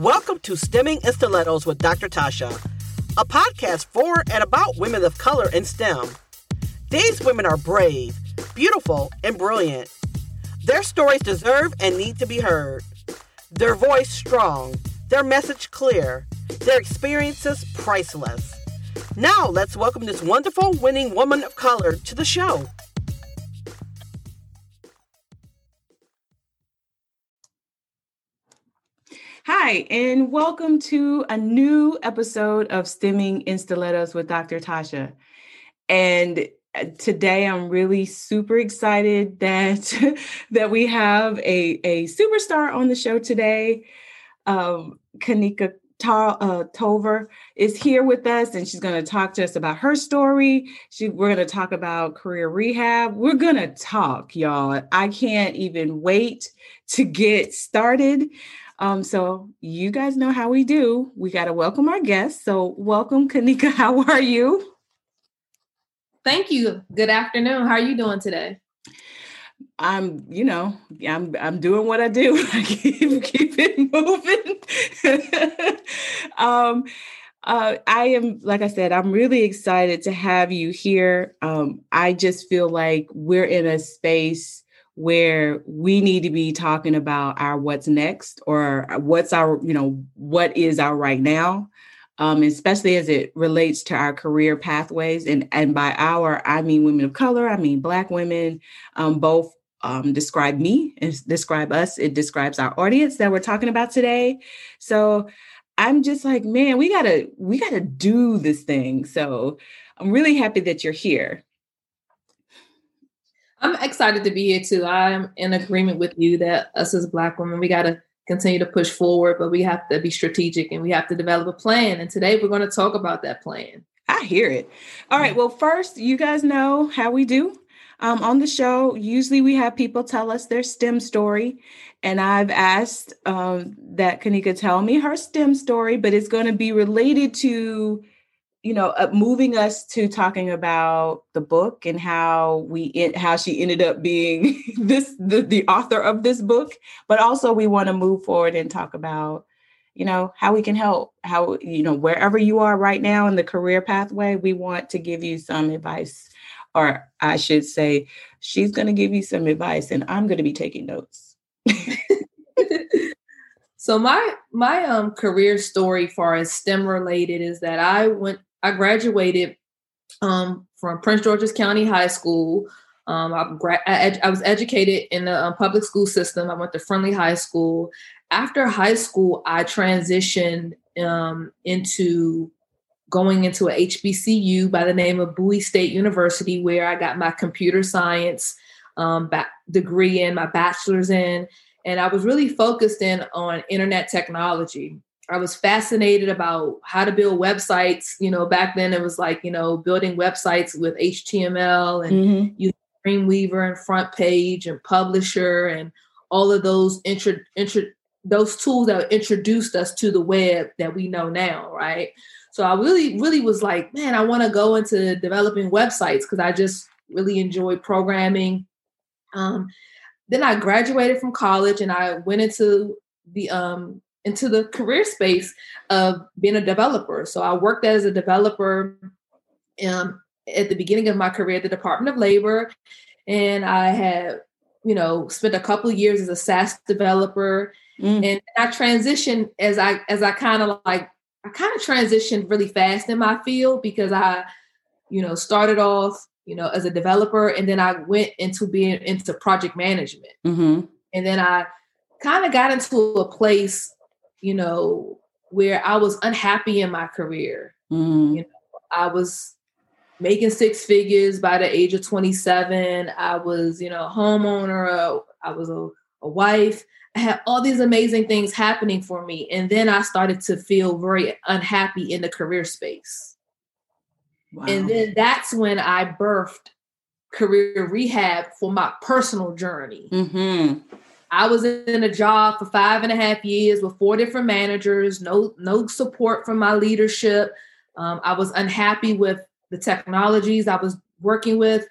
Welcome to Stemming in Stilettos with Dr. Tasha, a podcast for and about women of color in STEM. These women are brave, beautiful, and brilliant. Their stories deserve and need to be heard. Their voice strong, their message clear, their experiences priceless. Now, let's welcome this wonderful winning woman of color to the show. Hi, and welcome to a new episode of Stemming in Stilettos with Dr. Tasha. And uh, today I'm really super excited that that we have a, a superstar on the show today. Um, Kanika Ta- uh, Tolver is here with us, and she's going to talk to us about her story. She, we're going to talk about career rehab. We're going to talk, y'all. I can't even wait to get started. Um, so you guys know how we do. We got to welcome our guests. So welcome, Kanika. How are you? Thank you. Good afternoon. How are you doing today? I'm, you know, I'm I'm doing what I do. I keep keep it moving. um, uh, I am, like I said, I'm really excited to have you here. Um, I just feel like we're in a space where we need to be talking about our what's next or what's our, you know, what is our right now. Um, especially as it relates to our career pathways. And, and by our, I mean women of color, I mean Black women, um, both um, describe me and describe us. It describes our audience that we're talking about today. So I'm just like, man, we gotta, we gotta do this thing. So I'm really happy that you're here. I'm excited to be here too. I'm in agreement with you that us as Black women, we got to continue to push forward, but we have to be strategic and we have to develop a plan. And today we're going to talk about that plan. I hear it. All right. Well, first, you guys know how we do. Um, on the show, usually we have people tell us their STEM story. And I've asked um, that Kanika tell me her STEM story, but it's going to be related to you know uh, moving us to talking about the book and how we how she ended up being this the, the author of this book. But also we want to move forward and talk about you know how we can help how you know wherever you are right now in the career pathway we want to give you some advice. Or i should say she's going to give you some advice and i'm going to be taking notes. So my my um career story far as stem related is that i went I graduated um, from Prince George's County High School. Um, I, gra- I, ed- I, was educated in the um, public school system. I went to Friendly High School. After high school, I transitioned um, into going into a HBCU by the name of Bowie State University, where I got my computer science um, ba- degree in, my bachelor's in, and I was really focused in on internet technology. I was fascinated about how to build websites. You know, back then it was like, you know, building websites with HTML and mm-hmm. using Dreamweaver and Front Page and Publisher and all of those intro, intro, those tools that introduced us to the web that we know now, right? So I really, really was like, man, I want to go into developing websites because I just really enjoy programming. Um, then I graduated from college and I went into the um, into the career space of being a developer. So I worked as a developer um, at the beginning of my career at the Department of Labor, and I had, you know, spent a couple years as a SaaS developer, mm. and I transitioned as I as I kind of like I kind of transitioned really fast in my field because I, you know, started off, you know, as a developer, and then I went into being into project management, mm-hmm. and then I kind of got into a place you know, where I was unhappy in my career. Mm. You know, I was making six figures by the age of 27. I was, you know, a homeowner. I was a, a wife. I had all these amazing things happening for me. And then I started to feel very unhappy in the career space. Wow. And then that's when I birthed career rehab for my personal journey. Mm-hmm. I was in a job for five and a half years with four different managers, no no support from my leadership. Um, I was unhappy with the technologies I was working with.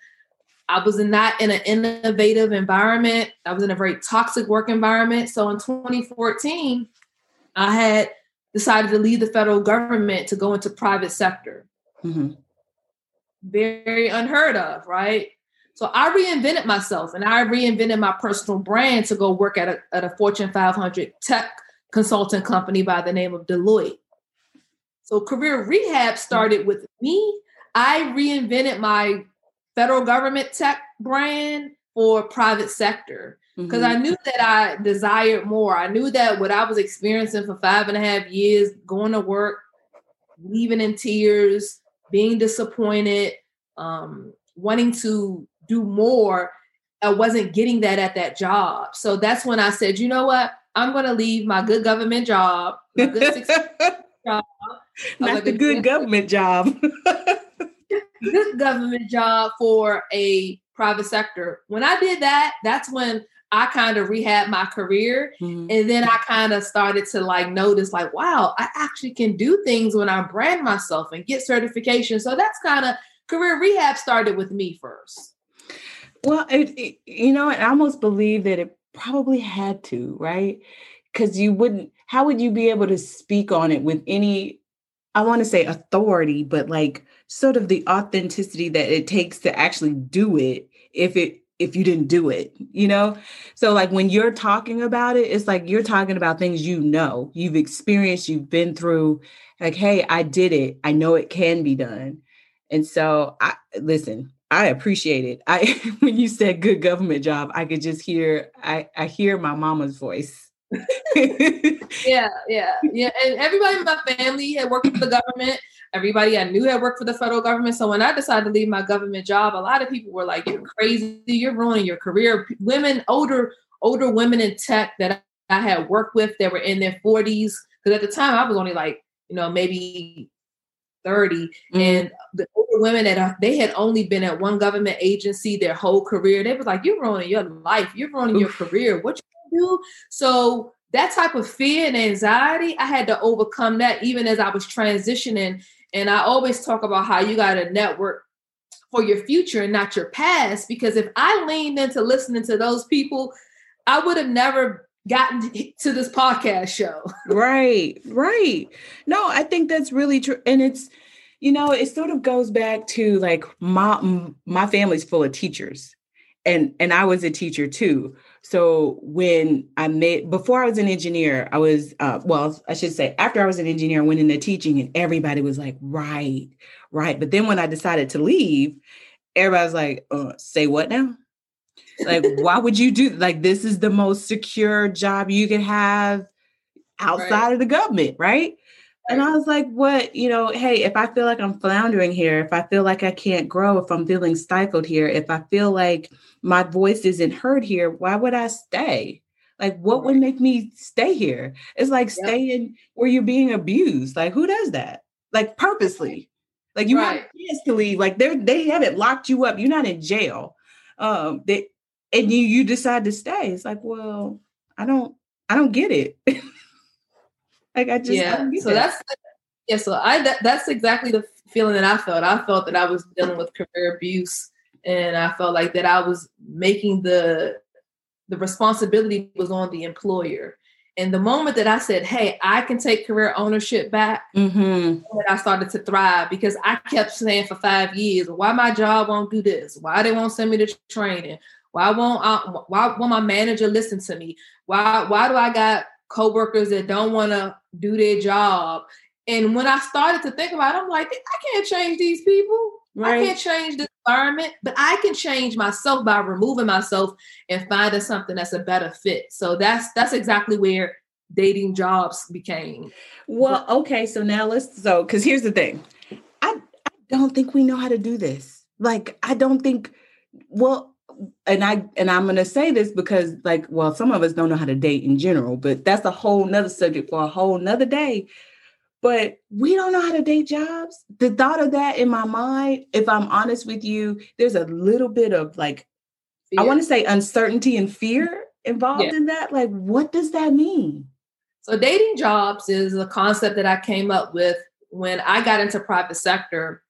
I was not in an innovative environment. I was in a very toxic work environment. So in 2014, I had decided to leave the federal government to go into private sector. Mm-hmm. Very unheard of, right? So I reinvented myself and I reinvented my personal brand to go work at a, at a Fortune 500 tech consultant company by the name of Deloitte. So career rehab started with me. I reinvented my federal government tech brand for private sector because mm-hmm. I knew that I desired more. I knew that what I was experiencing for five and a half years, going to work, leaving in tears, being disappointed, um, wanting to do more, I wasn't getting that at that job. So that's when I said, you know what? I'm going to leave my good government job, my good job. Not like the good government job. good government job for a private sector. When I did that, that's when I kind of rehab my career. Mm-hmm. And then I kind of started to like notice, like, wow, I actually can do things when I brand myself and get certification. So that's kind of career rehab started with me first. Well, it, it, you know, I almost believe that it probably had to, right? Because you wouldn't, how would you be able to speak on it with any, I want to say authority, but like sort of the authenticity that it takes to actually do it if it if you didn't do it, you know? So, like, when you're talking about it, it's like you're talking about things you know, you've experienced, you've been through, like, hey, I did it. I know it can be done. And so, I listen, I appreciate it. I, when you said good government job, I could just hear, I, I hear my mama's voice. yeah, yeah, yeah. And everybody in my family had worked for the government everybody I knew had worked for the federal government. So when I decided to leave my government job, a lot of people were like, "You're crazy! You're ruining your career." Women, older older women in tech that I had worked with, that were in their 40s, because at the time I was only like, you know, maybe 30, mm-hmm. and the older women that I, they had only been at one government agency their whole career. They were like, "You're ruining your life. You're ruining Oof. your career. What you do?" So that type of fear and anxiety, I had to overcome that even as I was transitioning and I always talk about how you got to network for your future and not your past. Because if I leaned into listening to those people, I would have never gotten to this podcast show. right, right. No, I think that's really true. And it's, you know, it sort of goes back to like my my family's full of teachers. And and I was a teacher too. So when I made before I was an engineer, I was uh, well, I should say after I was an engineer, I went into teaching, and everybody was like, "Right, right." But then when I decided to leave, everybody was like, uh, "Say what now?" Like, why would you do like this? Is the most secure job you can have outside right. of the government, right? And I was like, what, you know, hey, if I feel like I'm floundering here, if I feel like I can't grow, if I'm feeling stifled here, if I feel like my voice isn't heard here, why would I stay? Like, what would make me stay here? It's like yep. staying where you're being abused. Like, who does that? Like, purposely. Like, you right. have chance to leave. Like, they they haven't locked you up. You're not in jail. Um, they and you you decide to stay. It's like, well, I don't I don't get it. like, I just yeah. So that. that's yeah. So I that, that's exactly the feeling that I felt. I felt that I was dealing with career abuse and I felt like that I was making the the responsibility was on the employer. And the moment that I said, "Hey, I can take career ownership back," mm-hmm. I started to thrive because I kept saying for five years, "Why my job won't do this? Why they won't send me to training? Why won't I, why won't my manager listen to me? Why why do I got coworkers that don't want to do their job?" And when I started to think about it, I'm like, I can't change these people. Right. I can't change the environment, but I can change myself by removing myself and finding something that's a better fit. So that's that's exactly where dating jobs became. Well, okay, so now let's so because here's the thing. I, I don't think we know how to do this. Like, I don't think well, and I and I'm gonna say this because like, well, some of us don't know how to date in general, but that's a whole nother subject for a whole nother day but we don't know how to date jobs. The thought of that in my mind, if I'm honest with you, there's a little bit of like, fear. I want to say uncertainty and fear involved yeah. in that. Like, what does that mean? So, dating jobs is a concept that I came up with when I got into private sector.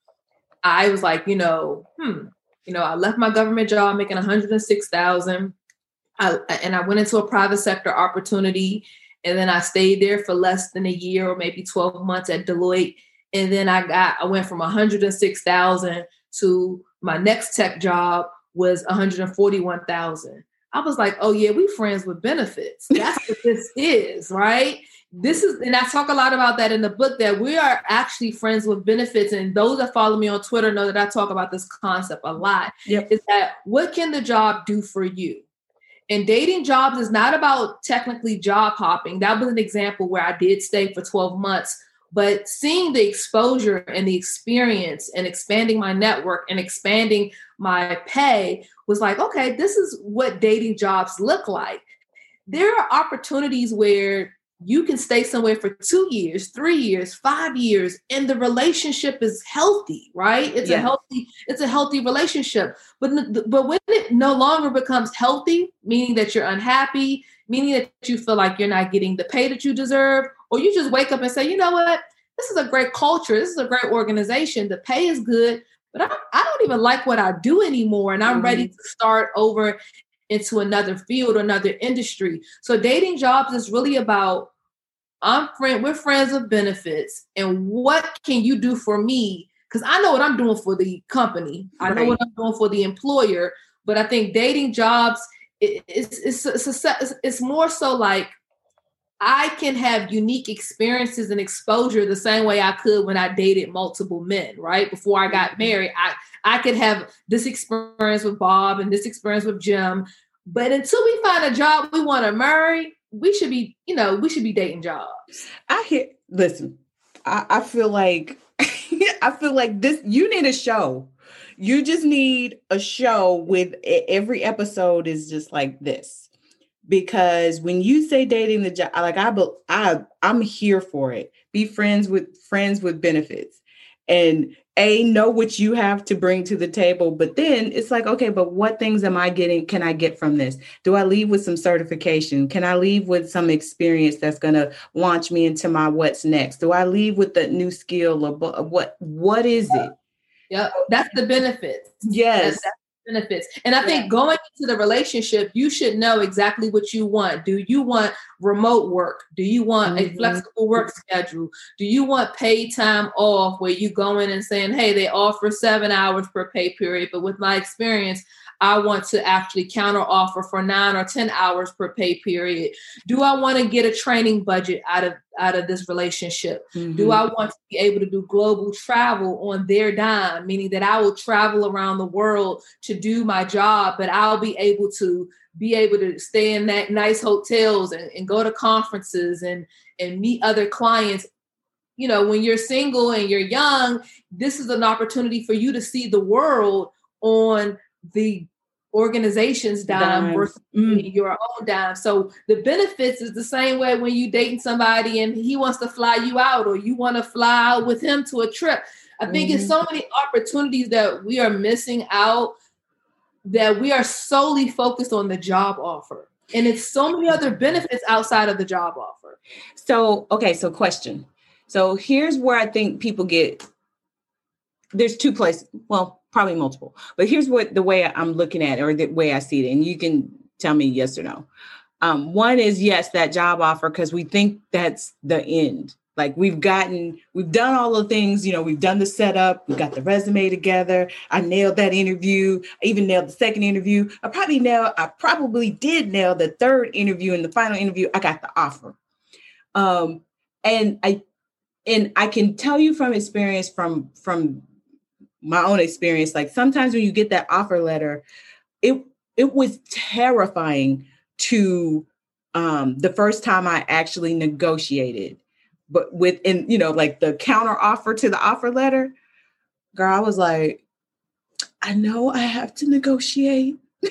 I was like, you know, hmm, you know, I left my government job making 106,000. I, and I went into a private sector opportunity And then I stayed there for less than a year or maybe 12 months at Deloitte. And then I got I went from 106,000 to my next tech job was 141,000. I was like, oh yeah, we friends with benefits. That's what this is, right? This is, and I talk a lot about that in the book that we are actually friends with benefits. And those that follow me on Twitter know that I talk about this concept a lot. Yep. Is that what can the job do for you? And dating jobs is not about technically job hopping. That was an example where I did stay for 12 months, but seeing the exposure and the experience and expanding my network and expanding my pay was like, okay, this is what dating jobs look like. There are opportunities where you can stay somewhere for two years, three years, five years, and the relationship is healthy, right? It's yeah. a healthy, it's a healthy relationship. But but when it no longer becomes healthy, meaning that you're unhappy, meaning that you feel like you're not getting the pay that you deserve, or you just wake up and say, you know what, this is a great culture, this is a great organization, the pay is good, but I, I don't even like what I do anymore, and I'm mm-hmm. ready to start over into another field or another industry. So dating jobs is really about I'm friend, we're friends with benefits, and what can you do for me? Because I know what I'm doing for the company. I know what I'm doing for the employer. But I think dating jobs, it, it's, it's, it's, it's more so like I can have unique experiences and exposure the same way I could when I dated multiple men, right? Before I got mm-hmm. married, I I could have this experience with Bob and this experience with Jim. But until we find a job we want to marry, we should be, you know, we should be dating jobs. I hear listen, I, I feel like I feel like this you need a show. You just need a show with every episode is just like this because when you say dating the job like i i i'm here for it. Be friends with friends with benefits. And a know what you have to bring to the table but then it's like okay but what things am i getting can i get from this? Do i leave with some certification? Can i leave with some experience that's going to launch me into my what's next? Do i leave with the new skill or what what is it? Yeah that's the benefits. yes. That's, benefits. And I think going into the relationship, you should know exactly what you want. Do you want remote work? Do you want mm-hmm. a flexible work schedule? Do you want paid time off where you go in and saying, hey, they offer seven hours per pay period, but with my experience, I want to actually counter offer for nine or 10 hours per pay period? Do I want to get a training budget out of out of this relationship? Mm-hmm. Do I want to be able to do global travel on their dime, meaning that I will travel around the world to do my job, but I'll be able to be able to stay in that nice hotels and, and go to conferences and and meet other clients you know when you're single and you're young this is an opportunity for you to see the world on the organization's dime, dime. versus mm. your own dime. So the benefits is the same way when you dating somebody and he wants to fly you out or you want to fly out with him to a trip. I think mm. it's so many opportunities that we are missing out that we are solely focused on the job offer. And it's so many other benefits outside of the job offer. So, okay, so question. So here's where I think people get there's two places. Well, probably multiple. But here's what the way I'm looking at it, or the way I see it, and you can tell me yes or no. Um, one is yes, that job offer because we think that's the end. Like we've gotten, we've done all the things, you know, we've done the setup, we got the resume together. I nailed that interview. I even nailed the second interview. I probably nailed, I probably did nail the third interview and the final interview. I got the offer. Um, and I and I can tell you from experience from from my own experience like sometimes when you get that offer letter it it was terrifying to um the first time i actually negotiated but within you know like the counter offer to the offer letter girl i was like i know i have to negotiate.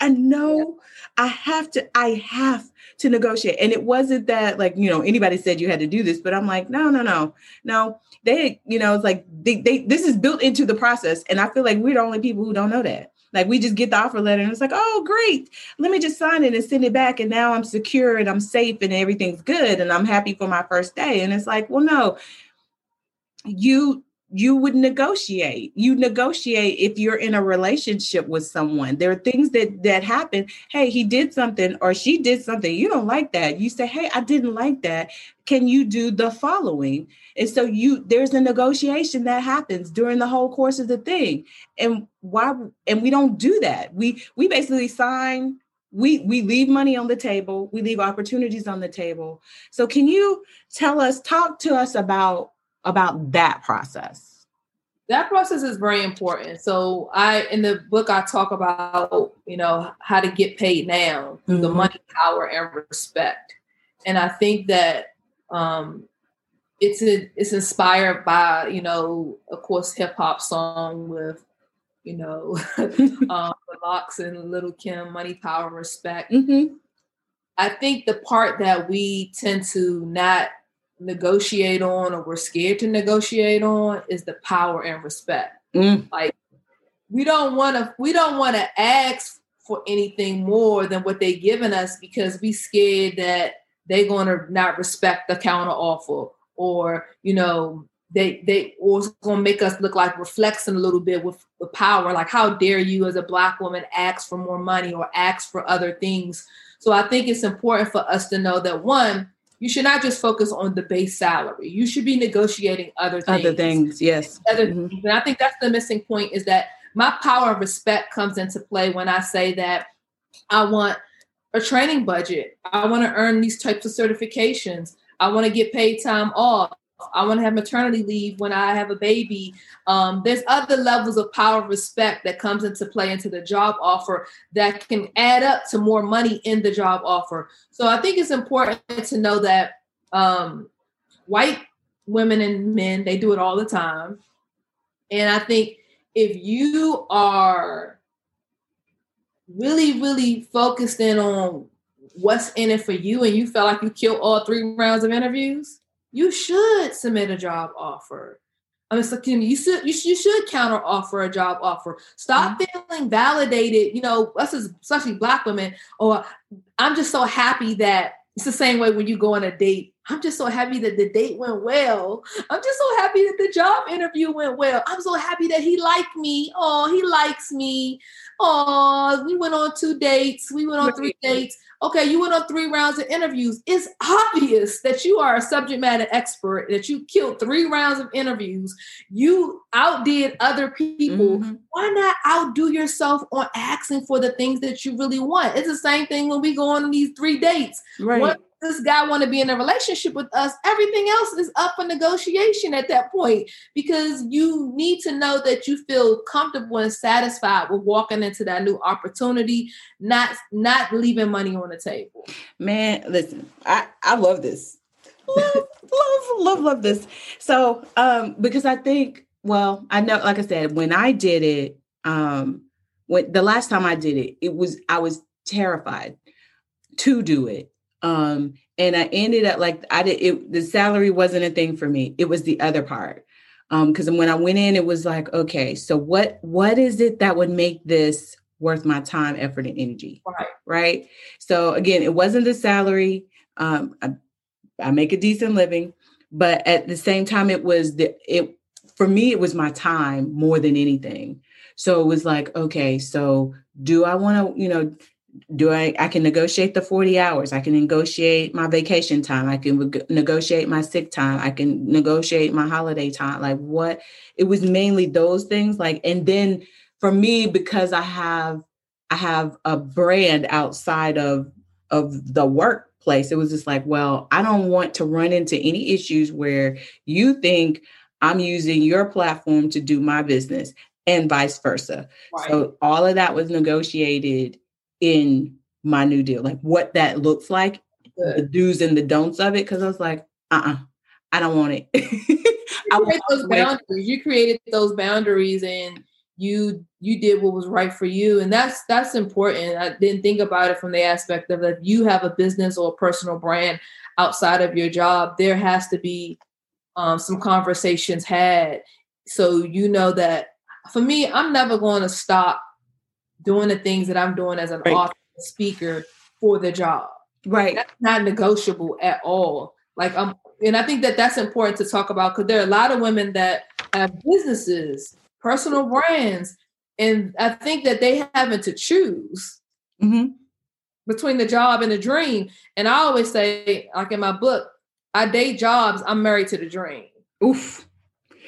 I know i have to i have to negotiate. And it wasn't that like you know anybody said you had to do this but i'm like no no no no they, you know, it's like they, they this is built into the process. And I feel like we're the only people who don't know that. Like we just get the offer letter and it's like, oh, great. Let me just sign it and send it back. And now I'm secure and I'm safe and everything's good and I'm happy for my first day. And it's like, well, no, you you would negotiate. You negotiate if you're in a relationship with someone. There are things that that happen. Hey he did something or she did something. You don't like that. You say hey i didn't like that. Can you do the following? And so you there's a negotiation that happens during the whole course of the thing. And why and we don't do that. We we basically sign we we leave money on the table. We leave opportunities on the table. So can you tell us talk to us about about that process that process is very important so i in the book i talk about you know how to get paid now mm-hmm. the money power and respect and i think that um it's a, it's inspired by you know of course hip hop song with you know um the LOX and Lil' Kim money power respect mm-hmm. i think the part that we tend to not negotiate on or we're scared to negotiate on is the power and respect. Mm. Like we don't want to we don't want to ask for anything more than what they given us because we scared that they're going to not respect the counter offer or you know they they or going to make us look like we're flexing a little bit with the power like how dare you as a black woman ask for more money or ask for other things so i think it's important for us to know that one you should not just focus on the base salary. You should be negotiating other things. Other things, yes. Other mm-hmm. things. And I think that's the missing point is that my power of respect comes into play when I say that I want a training budget. I want to earn these types of certifications. I want to get paid time off. I want to have maternity leave when I have a baby. Um, there's other levels of power of respect that comes into play into the job offer that can add up to more money in the job offer. So I think it's important to know that um, white women and men they do it all the time, and I think if you are really, really focused in on what's in it for you, and you felt like you killed all three rounds of interviews you should submit a job offer. I mean, so you should you, you should counter offer a job offer. Stop mm-hmm. feeling validated. You know, us as especially black women. Or I'm just so happy that it's the same way when you go on a date. I'm just so happy that the date went well. I'm just so happy that the job interview went well. I'm so happy that he liked me. Oh, he likes me. Oh, we went on two dates. We went on three dates okay, you went on three rounds of interviews. It's obvious that you are a subject matter expert, that you killed three rounds of interviews. You outdid other people. Mm-hmm. Why not outdo yourself on asking for the things that you really want? It's the same thing when we go on these three dates. Right. One, this guy want to be in a relationship with us, everything else is up for negotiation at that point because you need to know that you feel comfortable and satisfied with walking into that new opportunity, not not leaving money on the table. Man, listen, I I love this. Love, love, love, love this. So, um, because I think, well, I know, like I said, when I did it, um, when the last time I did it, it was I was terrified to do it um, and I ended up like I did it, the salary wasn't a thing for me. It was the other part. Um, because when I went in, it was like, okay, so what what is it that would make this worth my time, effort, and energy? Right. Right. So again, it wasn't the salary. Um, I, I make a decent living, but at the same time, it was the it for me, it was my time more than anything. So it was like, okay, so do I want to, you know, do I I can negotiate the 40 hours. I can negotiate my vacation time. I can re- negotiate my sick time. I can negotiate my holiday time. Like what it was mainly those things like and then for me because I have I have a brand outside of of the workplace. It was just like, well, I don't want to run into any issues where you think I'm using your platform to do my business and vice versa. Right. So all of that was negotiated in my new deal, like what that looks like, Good. the do's and the don'ts of it. Cause I was like, uh uh-uh, uh I don't want it. you, create those boundaries. you created those boundaries and you you did what was right for you and that's that's important i didn't think about it from the aspect of if you have a business or a personal brand outside of your job there has to be um, some conversations had so you know that for me i'm never going to stop doing the things that I'm doing as an right. author speaker for the job. Right. That's not negotiable at all. Like um and I think that that's important to talk about because there are a lot of women that have businesses, personal brands, and I think that they having to choose mm-hmm. between the job and the dream. And I always say, like in my book, I date jobs, I'm married to the dream. Oof.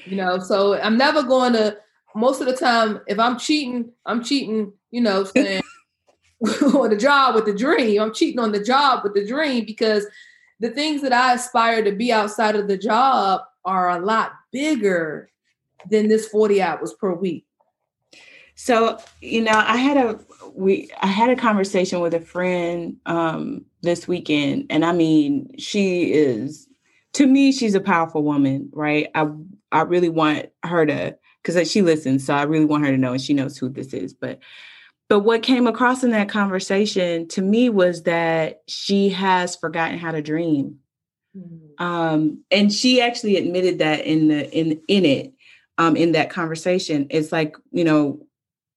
You know, so I'm never going to most of the time, if I'm cheating, I'm cheating, you know, saying on the job with the dream. I'm cheating on the job with the dream because the things that I aspire to be outside of the job are a lot bigger than this 40 hours per week. So, you know, I had a we I had a conversation with a friend um this weekend and I mean, she is to me she's a powerful woman, right? I I really want her to cuz she listens, so I really want her to know and she knows who this is, but but what came across in that conversation to me was that she has forgotten how to dream. Mm-hmm. Um, and she actually admitted that in the in in it um, in that conversation. It's like you know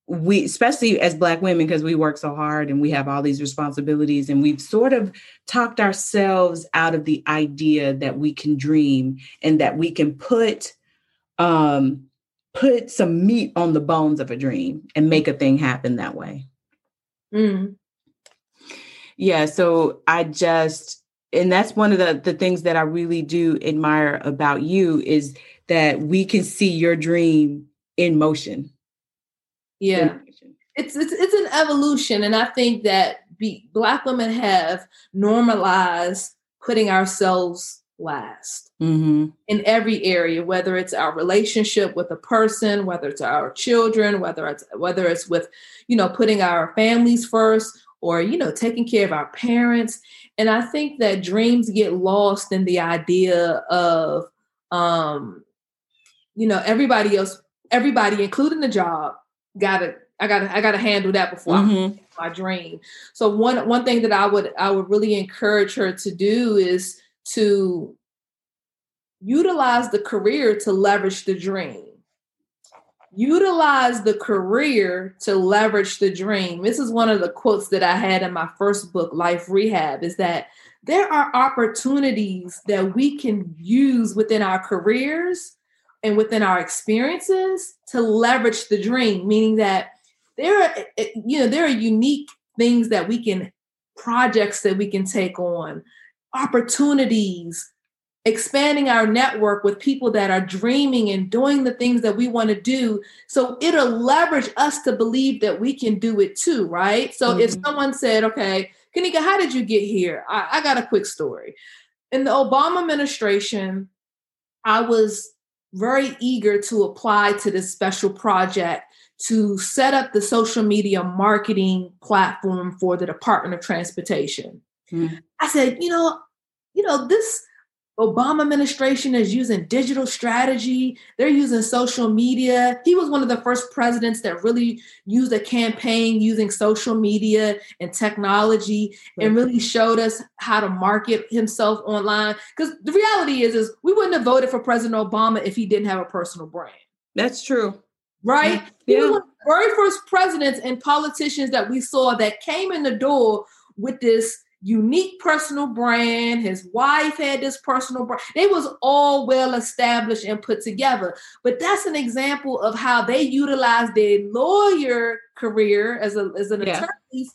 we especially as black women because we work so hard and we have all these responsibilities and we've sort of talked ourselves out of the idea that we can dream and that we can put um put some meat on the bones of a dream and make a thing happen that way. Mm. Yeah, so I just and that's one of the the things that I really do admire about you is that we can see your dream in motion. Yeah. In motion. It's it's it's an evolution and I think that be, black women have normalized putting ourselves last mm-hmm. in every area whether it's our relationship with a person whether it's our children whether it's whether it's with you know putting our families first or you know taking care of our parents and i think that dreams get lost in the idea of um you know everybody else everybody including the job gotta i gotta i gotta handle that before mm-hmm. my dream so one one thing that i would i would really encourage her to do is to utilize the career to leverage the dream. Utilize the career to leverage the dream. This is one of the quotes that I had in my first book, Life Rehab, is that there are opportunities that we can use within our careers and within our experiences to leverage the dream, meaning that there are, eh, eh, you know, there are unique things that we can, projects that we can take on, opportunities, expanding our network with people that are dreaming and doing the things that we want to do. So it'll leverage us to believe that we can do it too, right? So mm-hmm. if someone said, okay, Kanika, how did you get here? I, I got a quick story. In the Obama administration, I was very eager to apply to this special project to set up the social media marketing platform for the Department of Transportation. Mm-hmm. I said, you know, you know, this Obama administration is using digital strategy. They're using social media. He was one of the first presidents that really used a campaign using social media and technology and really showed us how to market himself online. Because the reality is, is we wouldn't have voted for President Obama if he didn't have a personal brand. That's true. Right? Yeah. He was one of the very first presidents and politicians that we saw that came in the door with this unique personal brand. His wife had this personal brand. It was all well established and put together. But that's an example of how they utilized their lawyer career as, a, as an yeah. attorney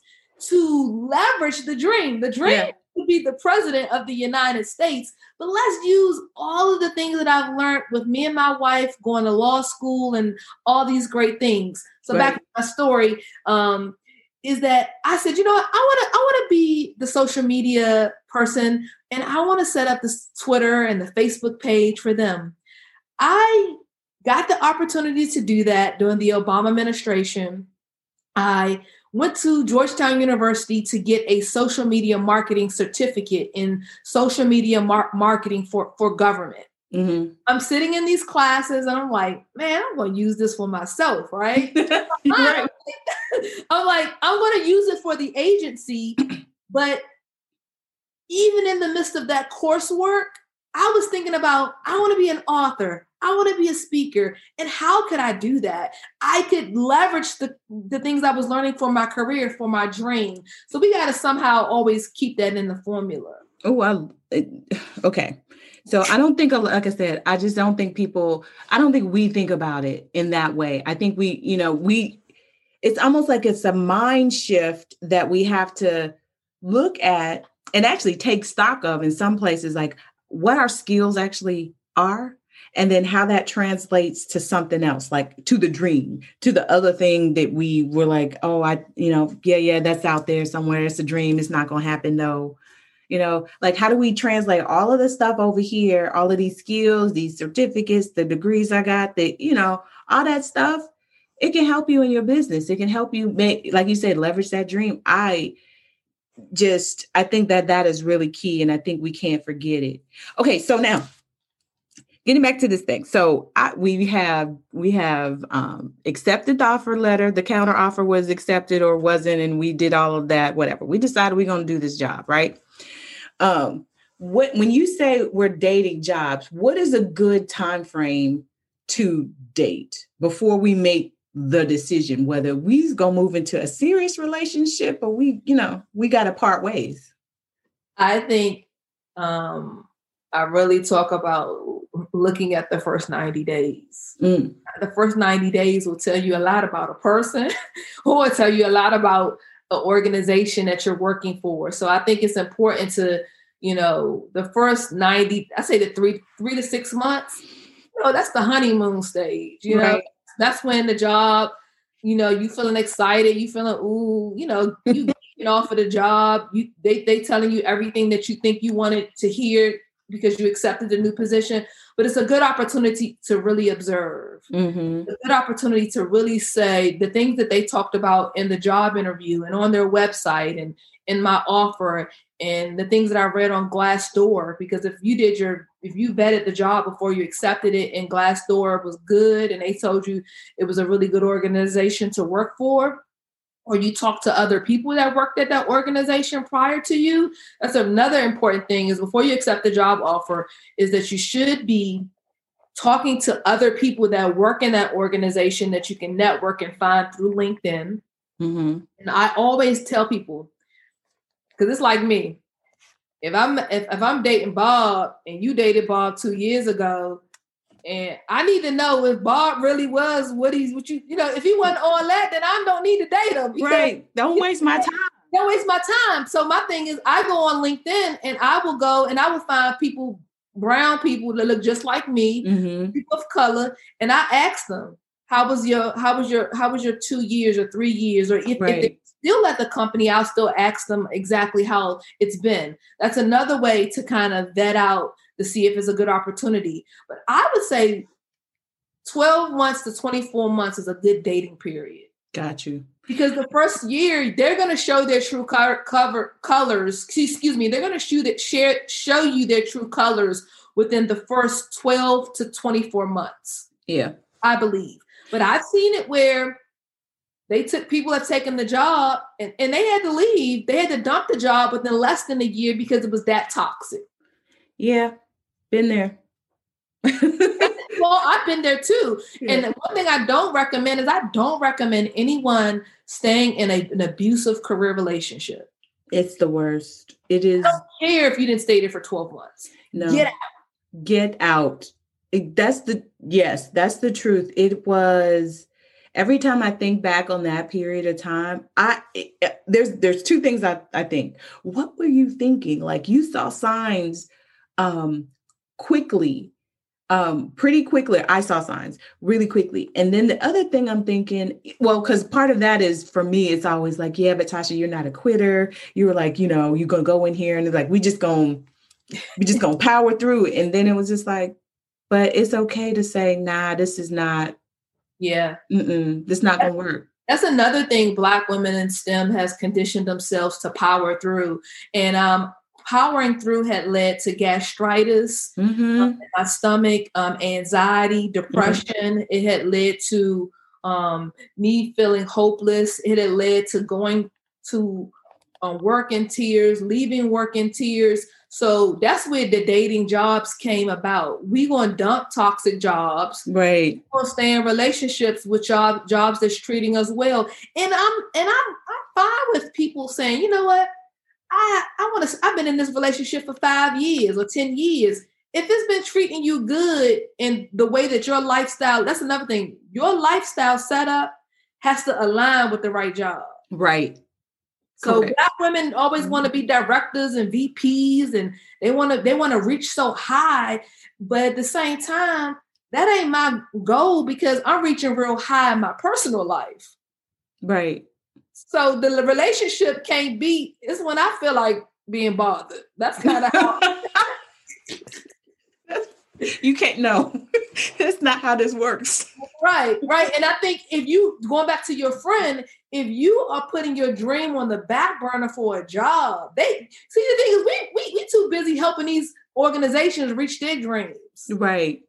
to leverage the dream. The dream yeah. to be the president of the United States. But let's use all of the things that I've learned with me and my wife going to law school and all these great things. So right. back to my story, um, is that I said, you know what, I want to I want to be the social media person and I want to set up this Twitter and the Facebook page for them. I got the opportunity to do that during the Obama administration. I went to Georgetown University to get a social media marketing certificate in social media mar- marketing for, for government. Mm-hmm. I'm sitting in these classes and I'm like, man, I'm going to use this for myself, right? right. I'm like, I'm going to use it for the agency. But even in the midst of that coursework, I was thinking about, I want to be an author. I want to be a speaker. And how could I do that? I could leverage the, the things I was learning for my career, for my dream. So we got to somehow always keep that in the formula. Oh, I okay. So I don't think, like I said, I just don't think people, I don't think we think about it in that way. I think we, you know, we, it's almost like it's a mind shift that we have to look at and actually take stock of in some places, like what our skills actually are and then how that translates to something else like to the dream to the other thing that we were like oh i you know yeah yeah that's out there somewhere. It's a dream. It's not going to happen though you know like how do we translate all of the stuff over here all of these skills these certificates the degrees i got the you know all that stuff? It can help you in your business. It can help you make like you said leverage that dream. I just i think that that is really key and i think we can't forget it. Okay so now getting back to this thing. So I, we have we have um, accepted the offer letter. The counter offer was accepted or wasn't and we did all of that whatever. We decided we're going to do this job right um what when you say we're dating jobs what is a good time frame to date before we make the decision whether we's gonna move into a serious relationship or we you know we gotta part ways i think um i really talk about looking at the first 90 days mm. the first 90 days will tell you a lot about a person or tell you a lot about an organization that you're working for so i think it's important to you know the first 90 i say the three three to six months you know that's the honeymoon stage you right. know that's when the job, you know, you feeling excited, you feeling, ooh, you know, you getting off of the job, you they they telling you everything that you think you wanted to hear because you accepted the new position. But it's a good opportunity to really observe. Mm-hmm. A good opportunity to really say the things that they talked about in the job interview and on their website and in my offer and the things that I read on Glassdoor. Because if you did your if you vetted the job before you accepted it and Glassdoor was good and they told you it was a really good organization to work for, or you talk to other people that worked at that organization prior to you, that's another important thing is before you accept the job offer, is that you should be talking to other people that work in that organization that you can network and find through LinkedIn. Mm-hmm. And I always tell people, because it's like me, if I'm if, if I'm dating Bob and you dated Bob two years ago, and I need to know if Bob really was what he's what you you know if he wasn't all that, then I don't need to date him. Right. Don't waste my time. Don't waste my time. So my thing is I go on LinkedIn and I will go and I will find people, brown people that look just like me, mm-hmm. people of color, and I ask them, how was your how was your how was your two years or three years or if, right. if they still at the company, I'll still ask them exactly how it's been. That's another way to kind of vet out to see if it's a good opportunity. But I would say 12 months to 24 months is a good dating period. Got you. Because the first year they're going to show their true co- cover colors. Excuse me, they're going to shoot it, share, show you their true colors within the first 12 to 24 months. Yeah, I believe. But I've seen it where they took people have taken the job and, and they had to leave. They had to dump the job within less than a year because it was that toxic. Yeah, been there. well, I've been there too. Yeah. And one thing I don't recommend is I don't recommend anyone staying in a, an abusive career relationship. It's the worst. It is. I don't care if you didn't stay there for 12 months. No. Get out. Get out. It, that's the, yes, that's the truth. It was every time I think back on that period of time, I it, there's there's two things I, I think. What were you thinking? Like you saw signs um quickly, um, pretty quickly. I saw signs really quickly. And then the other thing I'm thinking, well, because part of that is for me, it's always like, yeah, but Tasha, you're not a quitter. You were like, you know, you're gonna go in here and it's like, we just gonna we just gonna power through. And then it was just like, but it's okay to say, nah, this is not yeah. Mm-mm, this not going to work. That's another thing Black women in STEM has conditioned themselves to power through. And um, powering through had led to gastritis, mm-hmm. um, my stomach, um, anxiety, mm-hmm. depression. Mm-hmm. It had led to um, me feeling hopeless. It had led to going to um, work in tears, leaving work in tears. So that's where the dating jobs came about. We gonna dump toxic jobs, right? We gonna stay in relationships with job jobs that's treating us well. And I'm and I'm I'm fine with people saying, you know what, I I want to. I've been in this relationship for five years or ten years. If it's been treating you good in the way that your lifestyle, that's another thing. Your lifestyle setup has to align with the right job. Right. So Correct. black women always mm-hmm. want to be directors and VPs and they want to they want to reach so high, but at the same time, that ain't my goal because I'm reaching real high in my personal life. Right. So the relationship can't be it's when I feel like being bothered. That's kind of how you can't know. That's not how this works. Right, right. And I think if you going back to your friend, if you are putting your dream on the back burner for a job, they see the thing is we we we too busy helping these organizations reach their dreams. Right.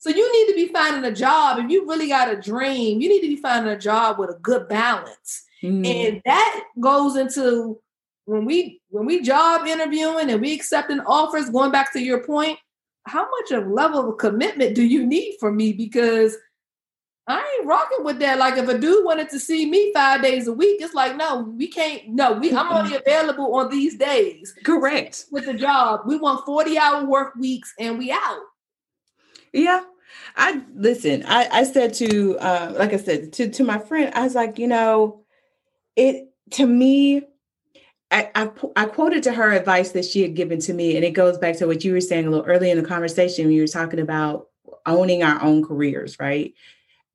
So you need to be finding a job. If you really got a dream, you need to be finding a job with a good balance. Mm. And that goes into when we when we job interviewing and we accepting offers, going back to your point, how much of level of commitment do you need from me? Because I ain't rocking with that. Like if a dude wanted to see me five days a week, it's like, no, we can't. No, we I'm only available on these days. Correct. With the job. We want 40 hour work weeks and we out. Yeah. I listen, I, I said to uh, like I said, to, to my friend, I was like, you know, it to me, I, I, I quoted to her advice that she had given to me, and it goes back to what you were saying a little early in the conversation when you were talking about owning our own careers, right?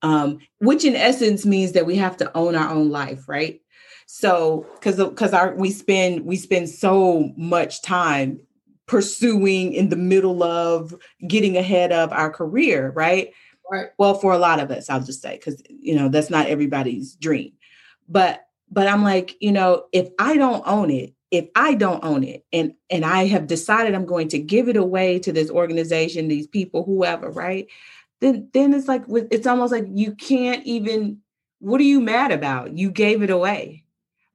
Um, which in essence means that we have to own our own life, right? So, because because our we spend we spend so much time pursuing in the middle of getting ahead of our career, right? Right. Well, for a lot of us, I'll just say, because you know that's not everybody's dream, but but i'm like you know if i don't own it if i don't own it and and i have decided i'm going to give it away to this organization these people whoever right? Then then it's like it's almost like you can't even what are you mad about? You gave it away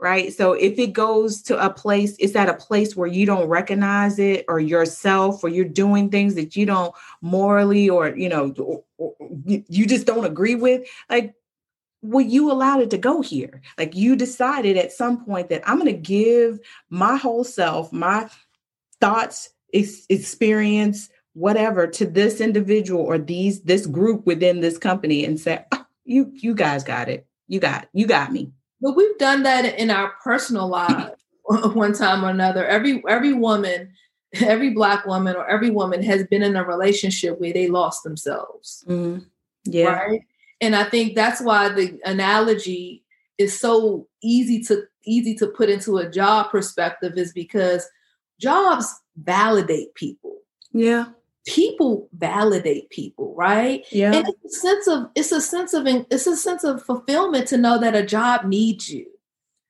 right? So if it goes to a place it's at a place where you don't recognize it or yourself or you're doing things that you don't morally or you know or, or, you just don't agree with like well, you allowed it to go here. Like you decided at some point that I'm going to give my whole self, my thoughts, ex- experience, whatever to this individual or these this group within this company and say, oh, you you guys got it. You got you got me. But we've done that in our personal lives one time or another. Every every woman, every black woman or every woman has been in a relationship where they lost themselves. Mm-hmm. Yeah. Right and i think that's why the analogy is so easy to easy to put into a job perspective is because jobs validate people. Yeah. People validate people right? Yeah. And it's a sense of it's a sense of it's a sense of fulfillment to know that a job needs you.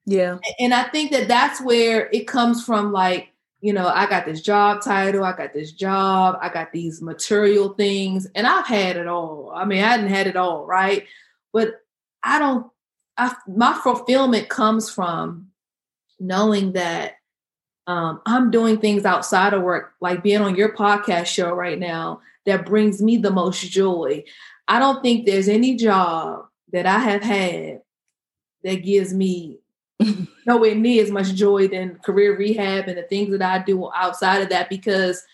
Yeah. And i think that that's where it comes from like you know, I got this job title, I got this job, I got these material things, and I've had it all. I mean, I hadn't had it all, right? But I don't, I, my fulfillment comes from knowing that um, I'm doing things outside of work, like being on your podcast show right now, that brings me the most joy. I don't think there's any job that I have had that gives me nowhere near as much joy than career rehab and the things that I do outside of that because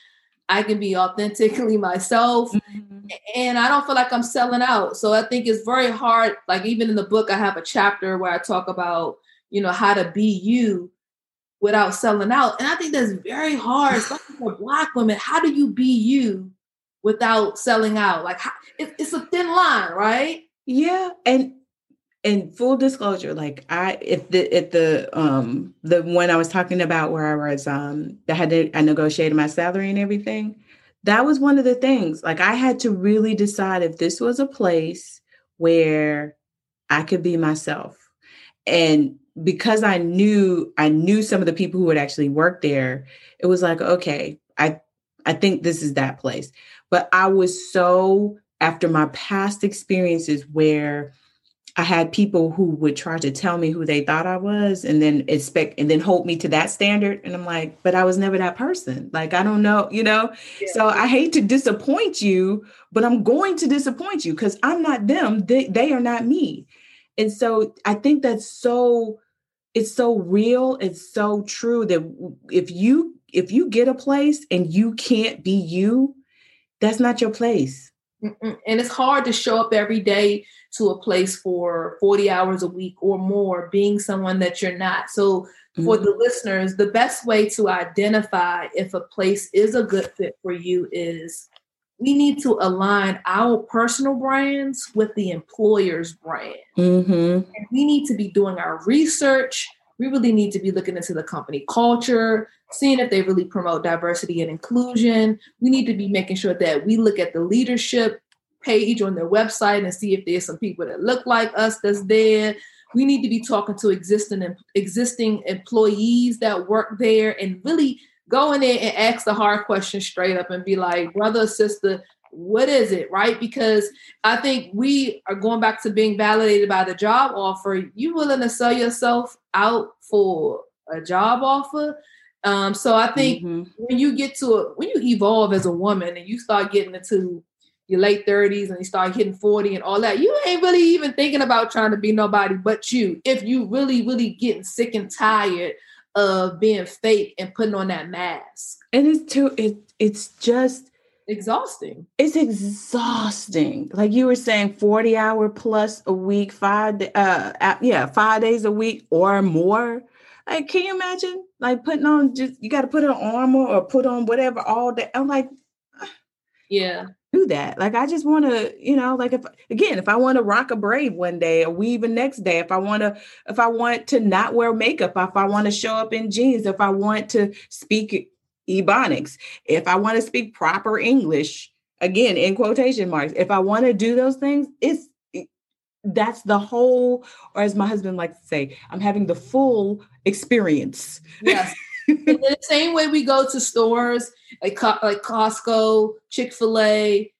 I can be authentically myself mm-hmm. and I don't feel like I'm selling out. So I think it's very hard. Like even in the book, I have a chapter where I talk about, you know, how to be you without selling out. And I think that's very hard, especially for black women. How do you be you without selling out? Like how, it, it's a thin line, right? Yeah. And and full disclosure, like I, if the, if the, um, the one I was talking about where I was, um, I had to, I negotiated my salary and everything. That was one of the things. Like I had to really decide if this was a place where I could be myself. And because I knew, I knew some of the people who would actually work there, it was like, okay, I, I think this is that place. But I was so after my past experiences where I had people who would try to tell me who they thought I was and then expect and then hold me to that standard. And I'm like, but I was never that person. Like, I don't know, you know? Yeah. So I hate to disappoint you, but I'm going to disappoint you because I'm not them. They, they are not me. And so I think that's so it's so real it's so true that if you if you get a place and you can't be you that's not your place and it's hard to show up every day to a place for 40 hours a week or more being someone that you're not so mm-hmm. for the listeners the best way to identify if a place is a good fit for you is we need to align our personal brands with the employer's brand. Mm-hmm. And we need to be doing our research. We really need to be looking into the company culture, seeing if they really promote diversity and inclusion. We need to be making sure that we look at the leadership page on their website and see if there's some people that look like us that's there. We need to be talking to existing existing employees that work there and really go in there and ask the hard question straight up and be like, brother, sister, what is it, right? Because I think we are going back to being validated by the job offer. You willing to sell yourself out for a job offer? Um, so I think mm-hmm. when you get to a, when you evolve as a woman and you start getting into your late 30s and you start hitting 40 and all that, you ain't really even thinking about trying to be nobody but you. If you really, really getting sick and tired of being fake and putting on that mask. And it's too it it's just exhausting. It's exhausting. Like you were saying 40 hour plus a week, 5 uh yeah, 5 days a week or more. Like can you imagine like putting on just you got to put on armor or put on whatever all day. I'm like yeah do that. Like I just want to, you know, like if again, if I want to rock a braid one day, or weave the next day, if I want to, if I want to not wear makeup, if I want to show up in jeans, if I want to speak ebonics, if I want to speak proper English, again in quotation marks, if I want to do those things, it's that's the whole, or as my husband likes to say, I'm having the full experience. Yes. In the same way we go to stores like, like Costco, Chick fil A,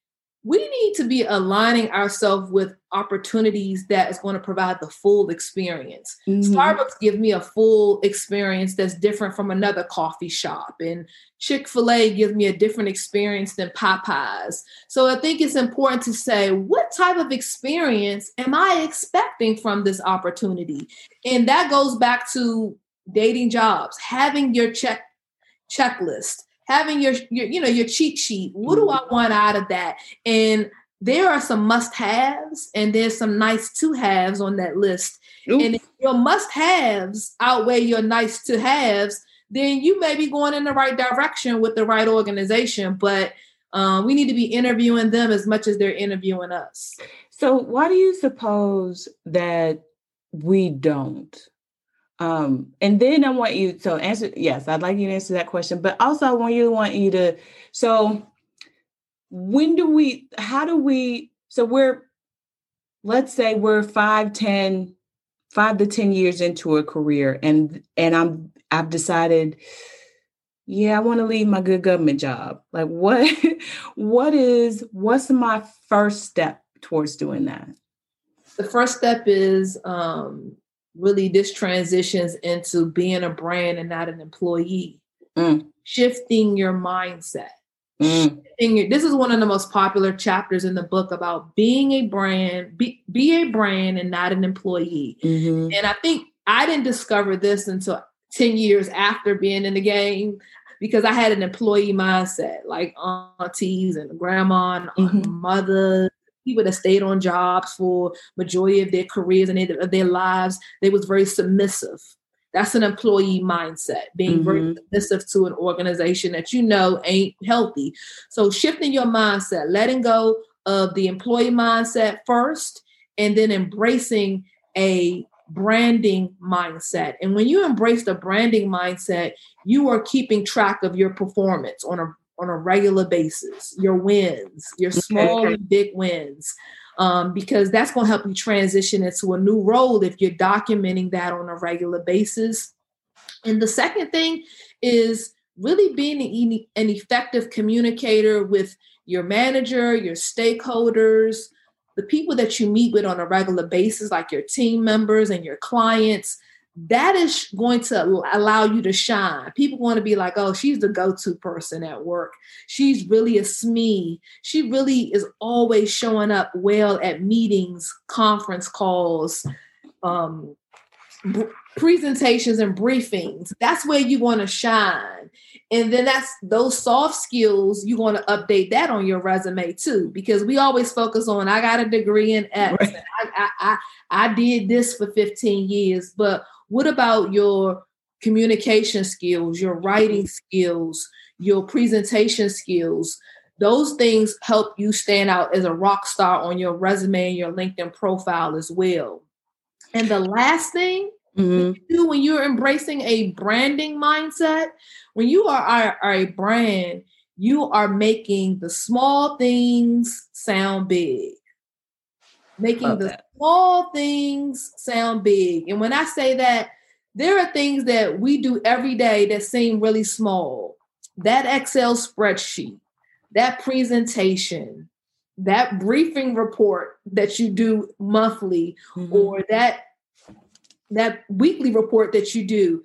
we need to be aligning ourselves with opportunities that is going to provide the full experience. Mm-hmm. Starbucks give me a full experience that's different from another coffee shop and Chick-fil-A gives me a different experience than Popeyes. So I think it's important to say what type of experience am I expecting from this opportunity? And that goes back to dating jobs, having your check checklist, having your, your you know your cheat sheet. What do mm-hmm. I want out of that? And there are some must-haves and there's some nice to-haves on that list. Oof. And if your must-haves outweigh your nice to-haves, then you may be going in the right direction with the right organization. But um, we need to be interviewing them as much as they're interviewing us. So, why do you suppose that we don't? Um, and then I want you to answer. Yes, I'd like you to answer that question, but also I want you want you to. So, when do we? How do we? So we're, let's say we're five, ten, five to ten years into a career, and and I'm I've decided, yeah, I want to leave my good government job. Like what? what is what's my first step towards doing that? The first step is um really this transitions into being a brand and not an employee. Mm. Shifting your mindset. Mm. Shifting your, this is one of the most popular chapters in the book about being a brand, be, be a brand and not an employee. Mm-hmm. And I think I didn't discover this until 10 years after being in the game because I had an employee mindset, like aunties and grandma and mm-hmm. mothers people that stayed on jobs for majority of their careers and of their lives they was very submissive. That's an employee mindset being mm-hmm. very submissive to an organization that you know ain't healthy. So shifting your mindset letting go of the employee mindset first and then embracing a branding mindset. And when you embrace the branding mindset you are keeping track of your performance on a on a regular basis, your wins, your small and big wins, um, because that's going to help you transition into a new role if you're documenting that on a regular basis. And the second thing is really being an effective communicator with your manager, your stakeholders, the people that you meet with on a regular basis, like your team members and your clients that is going to allow you to shine. People want to be like, oh, she's the go to person at work. She's really a SME. She really is always showing up well at meetings, conference calls, um, presentations and briefings. That's where you want to shine. And then that's those soft skills, you want to update that on your resume too, because we always focus on I got a degree in X. Right. I, I, I, I did this for 15 years. But what about your communication skills, your writing skills, your presentation skills? Those things help you stand out as a rock star on your resume and your LinkedIn profile as well. And the last thing mm-hmm. you do when you're embracing a branding mindset, when you are, are, are a brand, you are making the small things sound big. Making Love the that. Small things sound big. And when I say that, there are things that we do every day that seem really small. That Excel spreadsheet, that presentation, that briefing report that you do monthly, mm-hmm. or that that weekly report that you do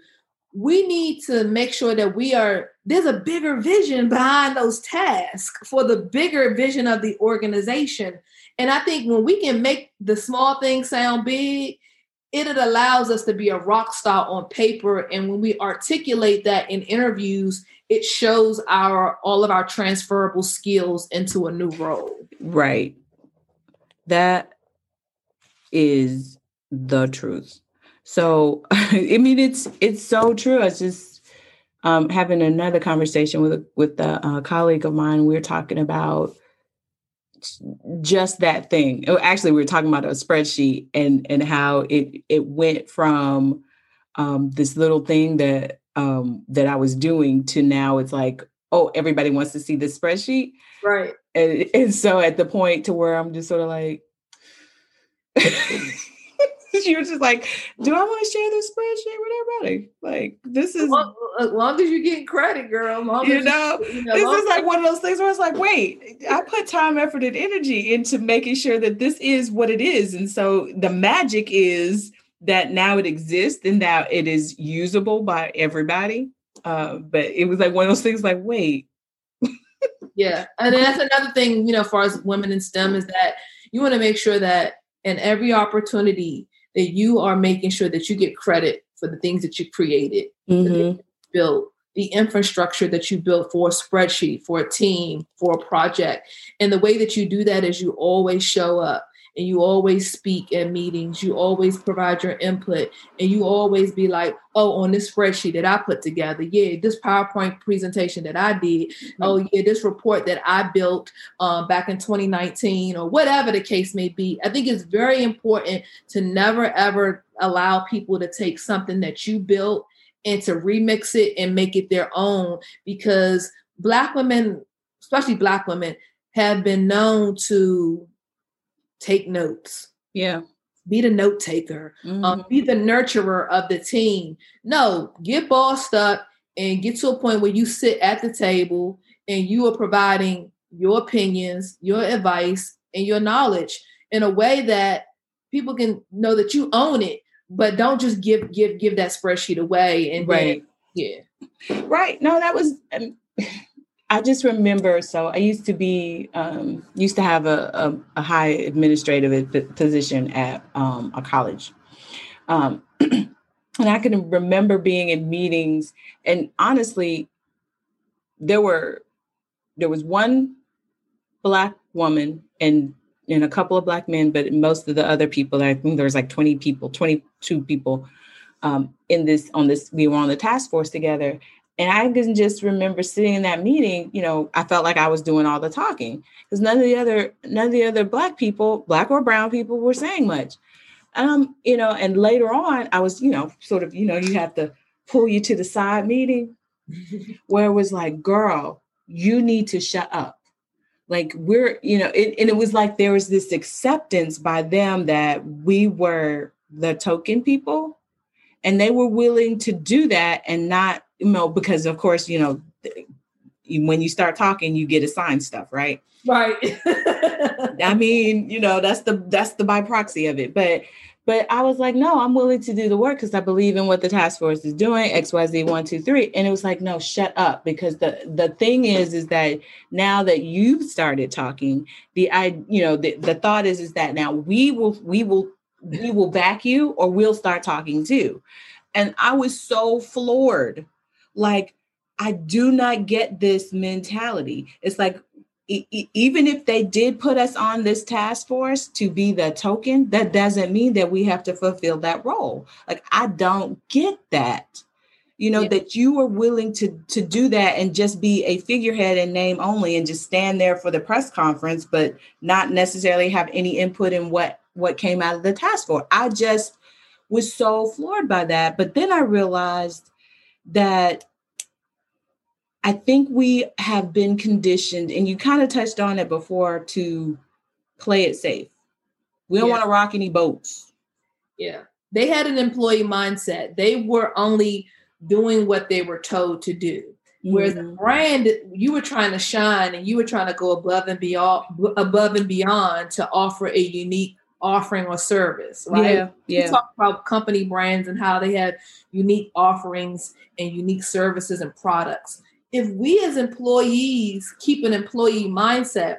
we need to make sure that we are there's a bigger vision behind those tasks for the bigger vision of the organization. And i think when we can make the small things sound big it allows us to be a rock star on paper. And when we articulate that in interviews it shows our all of our transferable skills into a new role. Right. That is the truth so I mean, it's it's so true. I was just um, having another conversation with with a, a colleague of mine. We were talking about just that thing. Oh, actually, we were talking about a spreadsheet and and how it it went from um, this little thing that um, that I was doing to now it's like, oh, everybody wants to see the spreadsheet, right? And, and so at the point to where I'm just sort of like. she was just like, "Do I want to share this spreadsheet with everybody? Like, this is well, as long as you get credit, girl. you know, you, know, this is like one of those things where it's like, wait, I put time, effort, and energy into making sure that this is what it is, and so the magic is that now it exists and that it is usable by everybody. Uh, but it was like one of those things, like, wait. yeah, and that's another thing, you know, as far as women in STEM is that you want to make sure that in every opportunity that you are making sure that you get credit for the things that you created, mm-hmm. you built, the infrastructure that you built for a spreadsheet, for a team, for a project. And the way that you do that is you always show up and you always speak at meetings, you always provide your input, and you always be like, oh, on this spreadsheet that I put together, yeah, this PowerPoint presentation that I did, mm-hmm. oh, yeah, this report that I built um, back in 2019, or whatever the case may be. I think it's very important to never ever allow people to take something that you built and to remix it and make it their own because Black women, especially Black women, have been known to take notes. Yeah. Be the note taker. Um, mm-hmm. Um, be the nurturer of the team. No, get bossed up and get to a point where you sit at the table and you are providing your opinions, your advice, and your knowledge in a way that people can know that you own it, but don't just give give give that spreadsheet away and right. Then, yeah. Right. No, that was um, I just remember. So I used to be um, used to have a, a, a high administrative position at um, a college, um, and I can remember being in meetings. And honestly, there were there was one black woman and and a couple of black men, but most of the other people, I think there was like twenty people, twenty two people um, in this on this. We were on the task force together, and I can just remember sitting in that meeting, you know, I felt like I was doing all the talking because none of the other none of the other black people, black or brown people were saying much. Um, you know, and later on I was, you know, sort of, you know, you have to pull you to the side meeting where it was like, girl, you need to shut up. Like we're, you know, it, and it was like there was this acceptance by them that we were the token people and they were willing to do that and not you know, because of course, you know, when you start talking, you get assigned stuff, right? Right. I mean, you know, that's the that's the by proxy of it. But but I was like, no, I'm willing to do the work because I believe in what the task force is doing, XYZ one, two, three. And it was like, no, shut up. Because the the thing is, is that now that you've started talking, the I, you know, the, the thought is is that now we will we will we will back you or we'll start talking too. And I was so floored. Like, I do not get this mentality. It's like, e- even if they did put us on this task force to be the token, that doesn't mean that we have to fulfill that role. Like, I don't get that. You know, yeah. that you are willing to to do that and just be a figurehead and name only and just stand there for the press conference, but not necessarily have any input in what what came out of the task force. I just was so floored by that. But then I realized that I think we have been conditioned, and you kind of touched on it before, to play it safe. We don't yeah. want to rock any boats. Yeah. They had an employee mindset. They were only doing what they were told to do. Mm-hmm. Whereas the brand, you were trying to shine and you were trying to go above and beyond above and beyond to offer a unique offering or service, right? Yeah, yeah. We talk about company brands and how they have unique offerings and unique services and products. If we as employees keep an employee mindset,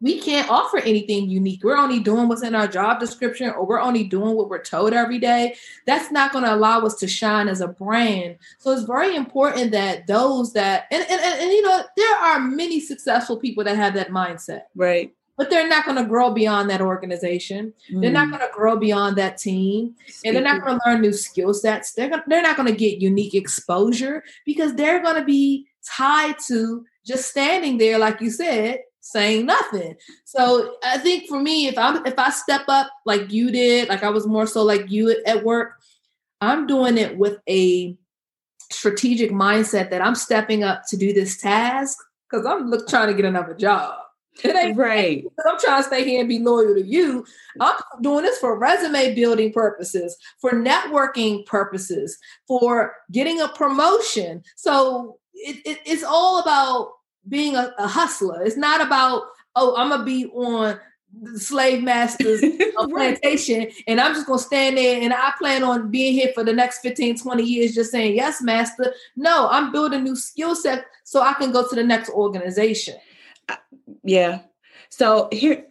we can't offer anything unique. We're only doing what's in our job description, or we're only doing what we're told every day. That's not going to allow us to shine as a brand. So it's very important that those that and, and, and, and you know, there are many successful people that have that mindset. Right but they're not going to grow beyond that organization. Mm. They're not mm. going to grow beyond that team, and they're not going to learn new skill sets. They're gonna, they're not going to get unique exposure because they're going to be tied to just standing there, like you said, saying nothing. So I think for me, if I'm if I step up like you did, like I was more so like you at work, I'm doing it with a strategic mindset that I'm stepping up to do this task because I'm look, trying to get another job. It ain't right. I'm trying to stay here and be loyal to you. I'm doing this for resume building purposes, for networking purposes, for getting a promotion. So it, it, it's all about being a, a, hustler. It's not about, oh, I'm going to be on the slave masters plantation and I'm just going to stand there and I plan on being here for the next 15, 20 years just saying, yes, master. No, I'm building new skill set so I can go to the next organization yeah. So here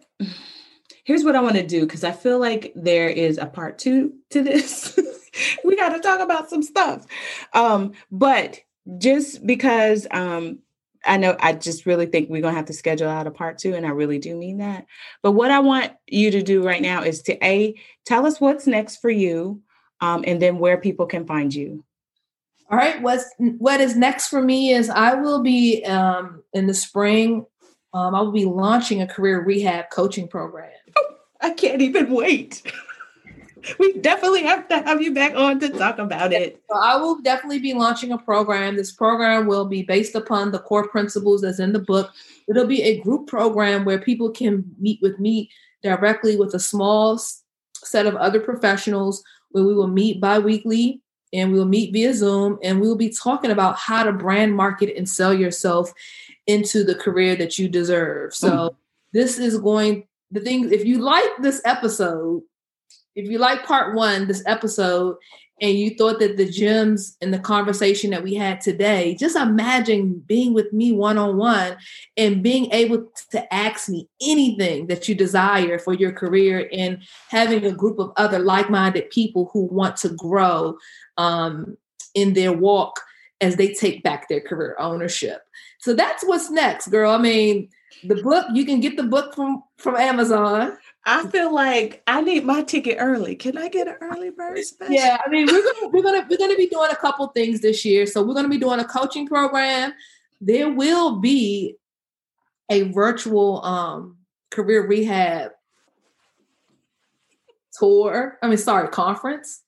here's what I want to do because I feel like there is a part two to this. we got to talk about some stuff. Um, but just because um, I know I just really think we're gonna have to schedule out a part two, and I really do mean that. But what I want you to do right now is to a tell us what's next for you, um, and then where people can find you. All right, what's what is next for me is I will be um, in the spring um, I will be launching a career rehab coaching program. Oh, I can't even wait. we definitely have to have you back on to talk about it. So I will definitely be launching a program. This program will be based upon the core principles that's in the book. It'll be a group program where people can meet with me directly with a small set of other professionals where we will meet bi-weekly and we will meet via Zoom and we will be talking about how to brand market and sell yourself into the career that you deserve. So mm. this is going the thing if you like this episode, if you like part 1 this episode and you thought that the gems and the conversation that we had today, just imagine being with me one on one and being able to ask me anything that you desire for your career and having a group of other like minded people who want to grow um, in their walk as they take back their career ownership. So that's what's next, girl. I mean, the book you can get the book from from Amazon. I feel like I need my ticket early. Can I get an early bird special? Yeah, I mean we're gonna we're gonna we're gonna be doing a couple things this year. So we're gonna be doing a coaching program. There will be a virtual um career rehab tour. I mean, sorry, conference,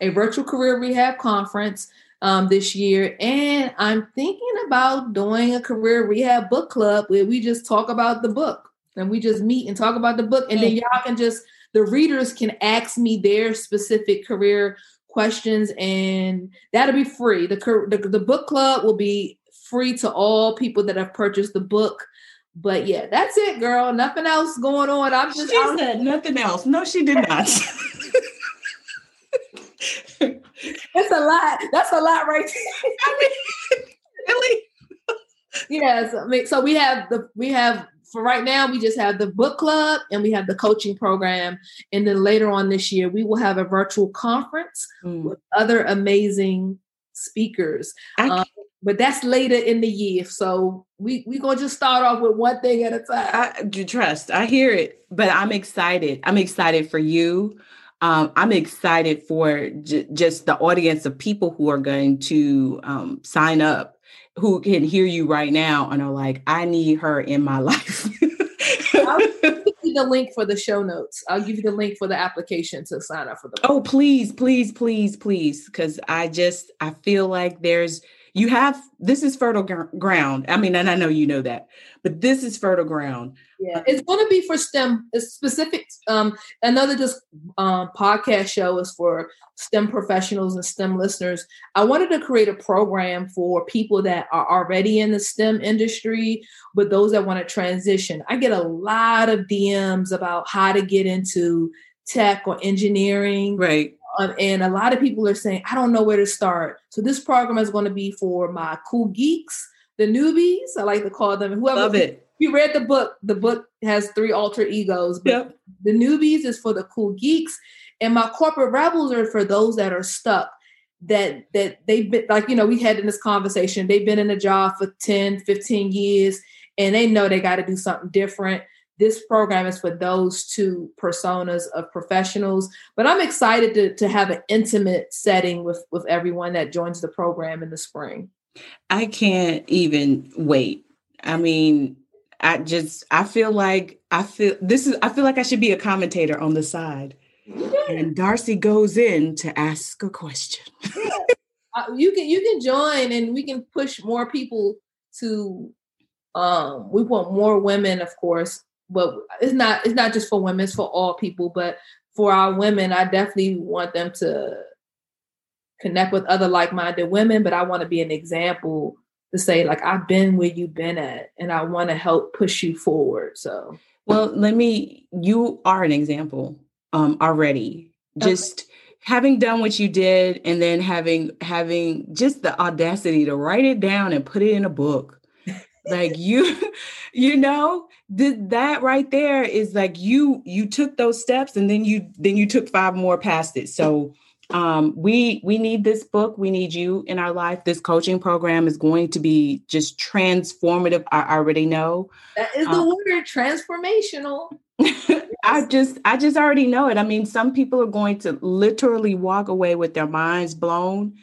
a virtual career rehab conference um, this year. And I'm thinking about doing a career rehab book club where we just talk about the book and we just meet and talk about the book. And then y'all can just, the readers can ask me their specific career questions and that'll be free. The, the, the book club will be free to all people that have purchased the book. But yeah, that's it, girl. Nothing else going on. I'm just. She said nothing else. No, she did not. That's a lot. That's a lot right there. I mean, really? yes, I mean, so we have the we have for right now we just have the book club and we have the coaching program, and then later on this year we will have a virtual conference mm. with other amazing speakers. Um, but that's later in the year, so we we're gonna just start off with one thing at a time. I, you trust? I hear it, but I'm excited. I'm excited for you. Um, I'm excited for j- just the audience of people who are going to um, sign up who can hear you right now and are like, I need her in my life. I'll give you the link for the show notes. I'll give you the link for the application to sign up for the. Oh, please, please, please, please, because I just I feel like there's you have this is fertile ground. I mean, and I know you know that, but this is fertile ground. Yeah, it's going to be for STEM. It's specific. Um, another just um, podcast show is for STEM professionals and STEM listeners. I wanted to create a program for people that are already in the STEM industry, but those that want to transition. I get a lot of DMs about how to get into tech or engineering. Right. Um, and a lot of people are saying, I don't know where to start. So this program is going to be for my cool geeks, the newbies. I like to call them. Whoever Love it. You read the book. The book has three alter egos. But yep. The newbies is for the cool geeks, and my corporate rebels are for those that are stuck. That that they've been like you know we had in this conversation. They've been in a job for 10, 15 years, and they know they got to do something different this program is for those two personas of professionals but i'm excited to, to have an intimate setting with with everyone that joins the program in the spring. I can't even wait. I mean i just i feel like i feel this is i feel like i should be a commentator on the side. And darcy goes in to ask a question. Yeah. uh, you can you can join and we can push more people to um we want more women of course but it's not it's not just for women it's for all people but for our women i definitely want them to connect with other like-minded women but i want to be an example to say like i've been where you've been at and i want to help push you forward so well let me you are an example um already just okay. having done what you did and then having having just the audacity to write it down and put it in a book like you you know th- that right there is like you you took those steps and then you then you took five more past it. So um we we need this book. We need you in our life. This coaching program is going to be just transformative. I already know. That is the um, word transformational. I just I just already know it. I mean, some people are going to literally walk away with their minds blown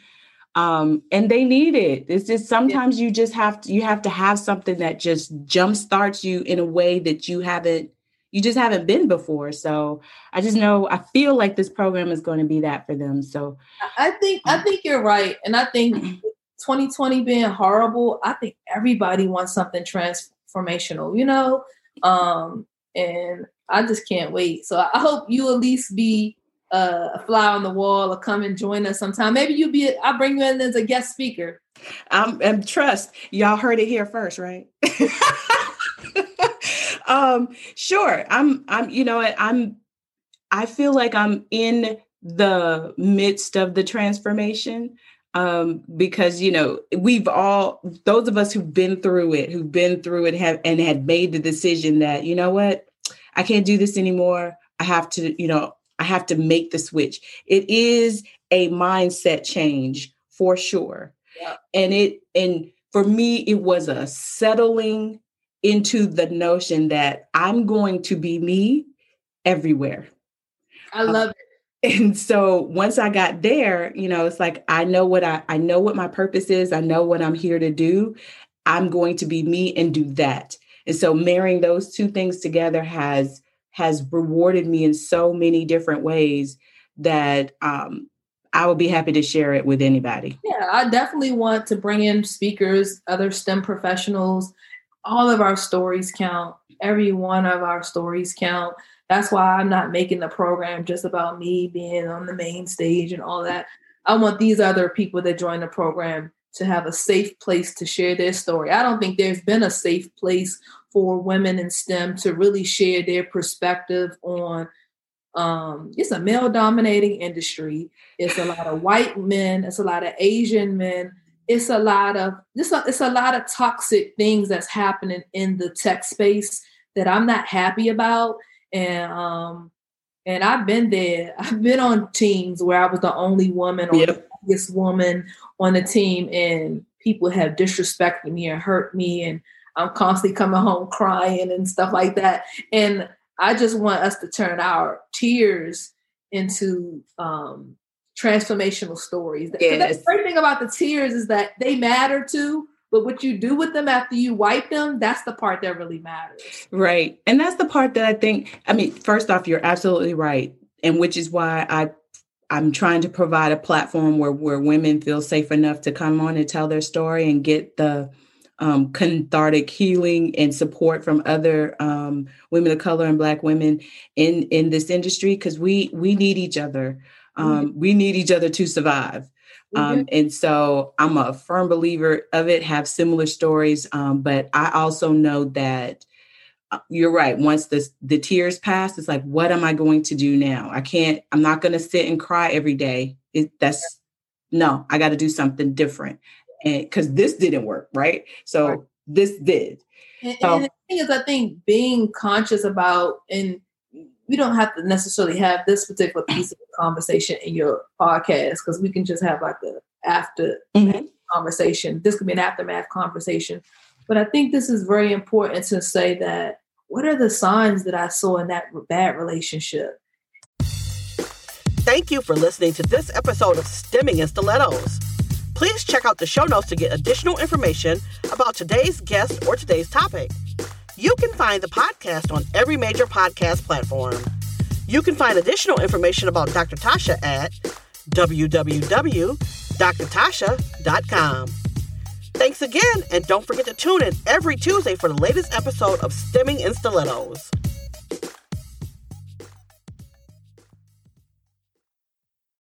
um, and they need it. It's just sometimes yeah. you just have to you have to have something that just jump starts you in a way that you haven't you just haven't been before. So I just know I feel like this program is going to be that for them. So I think I mm. think you're right, and I think 2020 being horrible, I think everybody wants something transformational, you know. Um, and I just can't wait. So I hope you at least be a fly on the wall or come and join us sometime. Maybe you'll be, I'll bring you in as a guest speaker. Um, and trust, y'all heard it here first, right? um, sure. I'm, I'm, you know? I'm, I feel like I'm in the midst of the transformation um because you know we've all those of us who've been through it who've been through it have and had made the decision that you know what i can't do this anymore i have to you know I have to make the switch. It is a mindset change for sure. And it and for me it was a settling into the notion that I'm going to be me everywhere. I love um, it. And so once I got there, you know, it's like I know what I I know what my purpose is. I know what I'm here to do. I'm going to be me and do that. And so marrying those two things together has has rewarded me in so many different ways that um, I would be happy to share it with anybody. Yeah, I definitely want to bring in speakers, other STEM professionals. All of our stories count. Every one of our stories count. That's why I'm not making the program just about me being on the main stage and all that. I want these other people that join the program to have a safe place to share their story. I don't think there's been a safe place for women in STEM to really share their perspective on um, it's a male dominating industry. It's a lot of white men, it's a lot of Asian men, it's a lot of just a, it's a lot of toxic things that's happening in the tech space that I'm not happy about. And um and I've been there. I've been on teams where I was the only woman or yep. the biggest woman on the team, and people have disrespected me and hurt me, and I'm constantly coming home crying and stuff like that. And I just want us to turn our tears into um, transformational stories. Yes. The great thing about the tears is that they matter too. But what you do with them after you wipe them, that's the part that really matters. Right. And that's the part that I think, I mean, first off, you're absolutely right. And which is why I I'm trying to provide a platform where where women feel safe enough to come on and tell their story and get the um, cathartic healing and support from other um, women of color and Black women in in this industry because we we need each other. Um, mm-hmm. We need each other to survive. Mm-hmm. Um, and so I'm a firm believer of it. Have similar stories, um, but I also know that uh, you're right. Once the the tears pass, it's like, what am I going to do now? I can't. I'm not going to sit and cry every day. It, that's no. I got to do something different and because this didn't work, right? So right. this did. And, so, and the thing is, I think being conscious about and we don't have to necessarily have this particular piece of conversation in your podcast because we can just have like the after mm-hmm. conversation. This could be an aftermath conversation. But I think this is very important to say that what are the signs that I saw in that bad relationship? Thank you for listening to this episode of Stemming in Stilettos. Please check out the show notes to get additional information about today's guest or today's topic. You can find the podcast on every major podcast platform. You can find additional information about Dr. Tasha at www.drtasha.com. Thanks again, and don't forget to tune in every Tuesday for the latest episode of Stemming in Stilettos.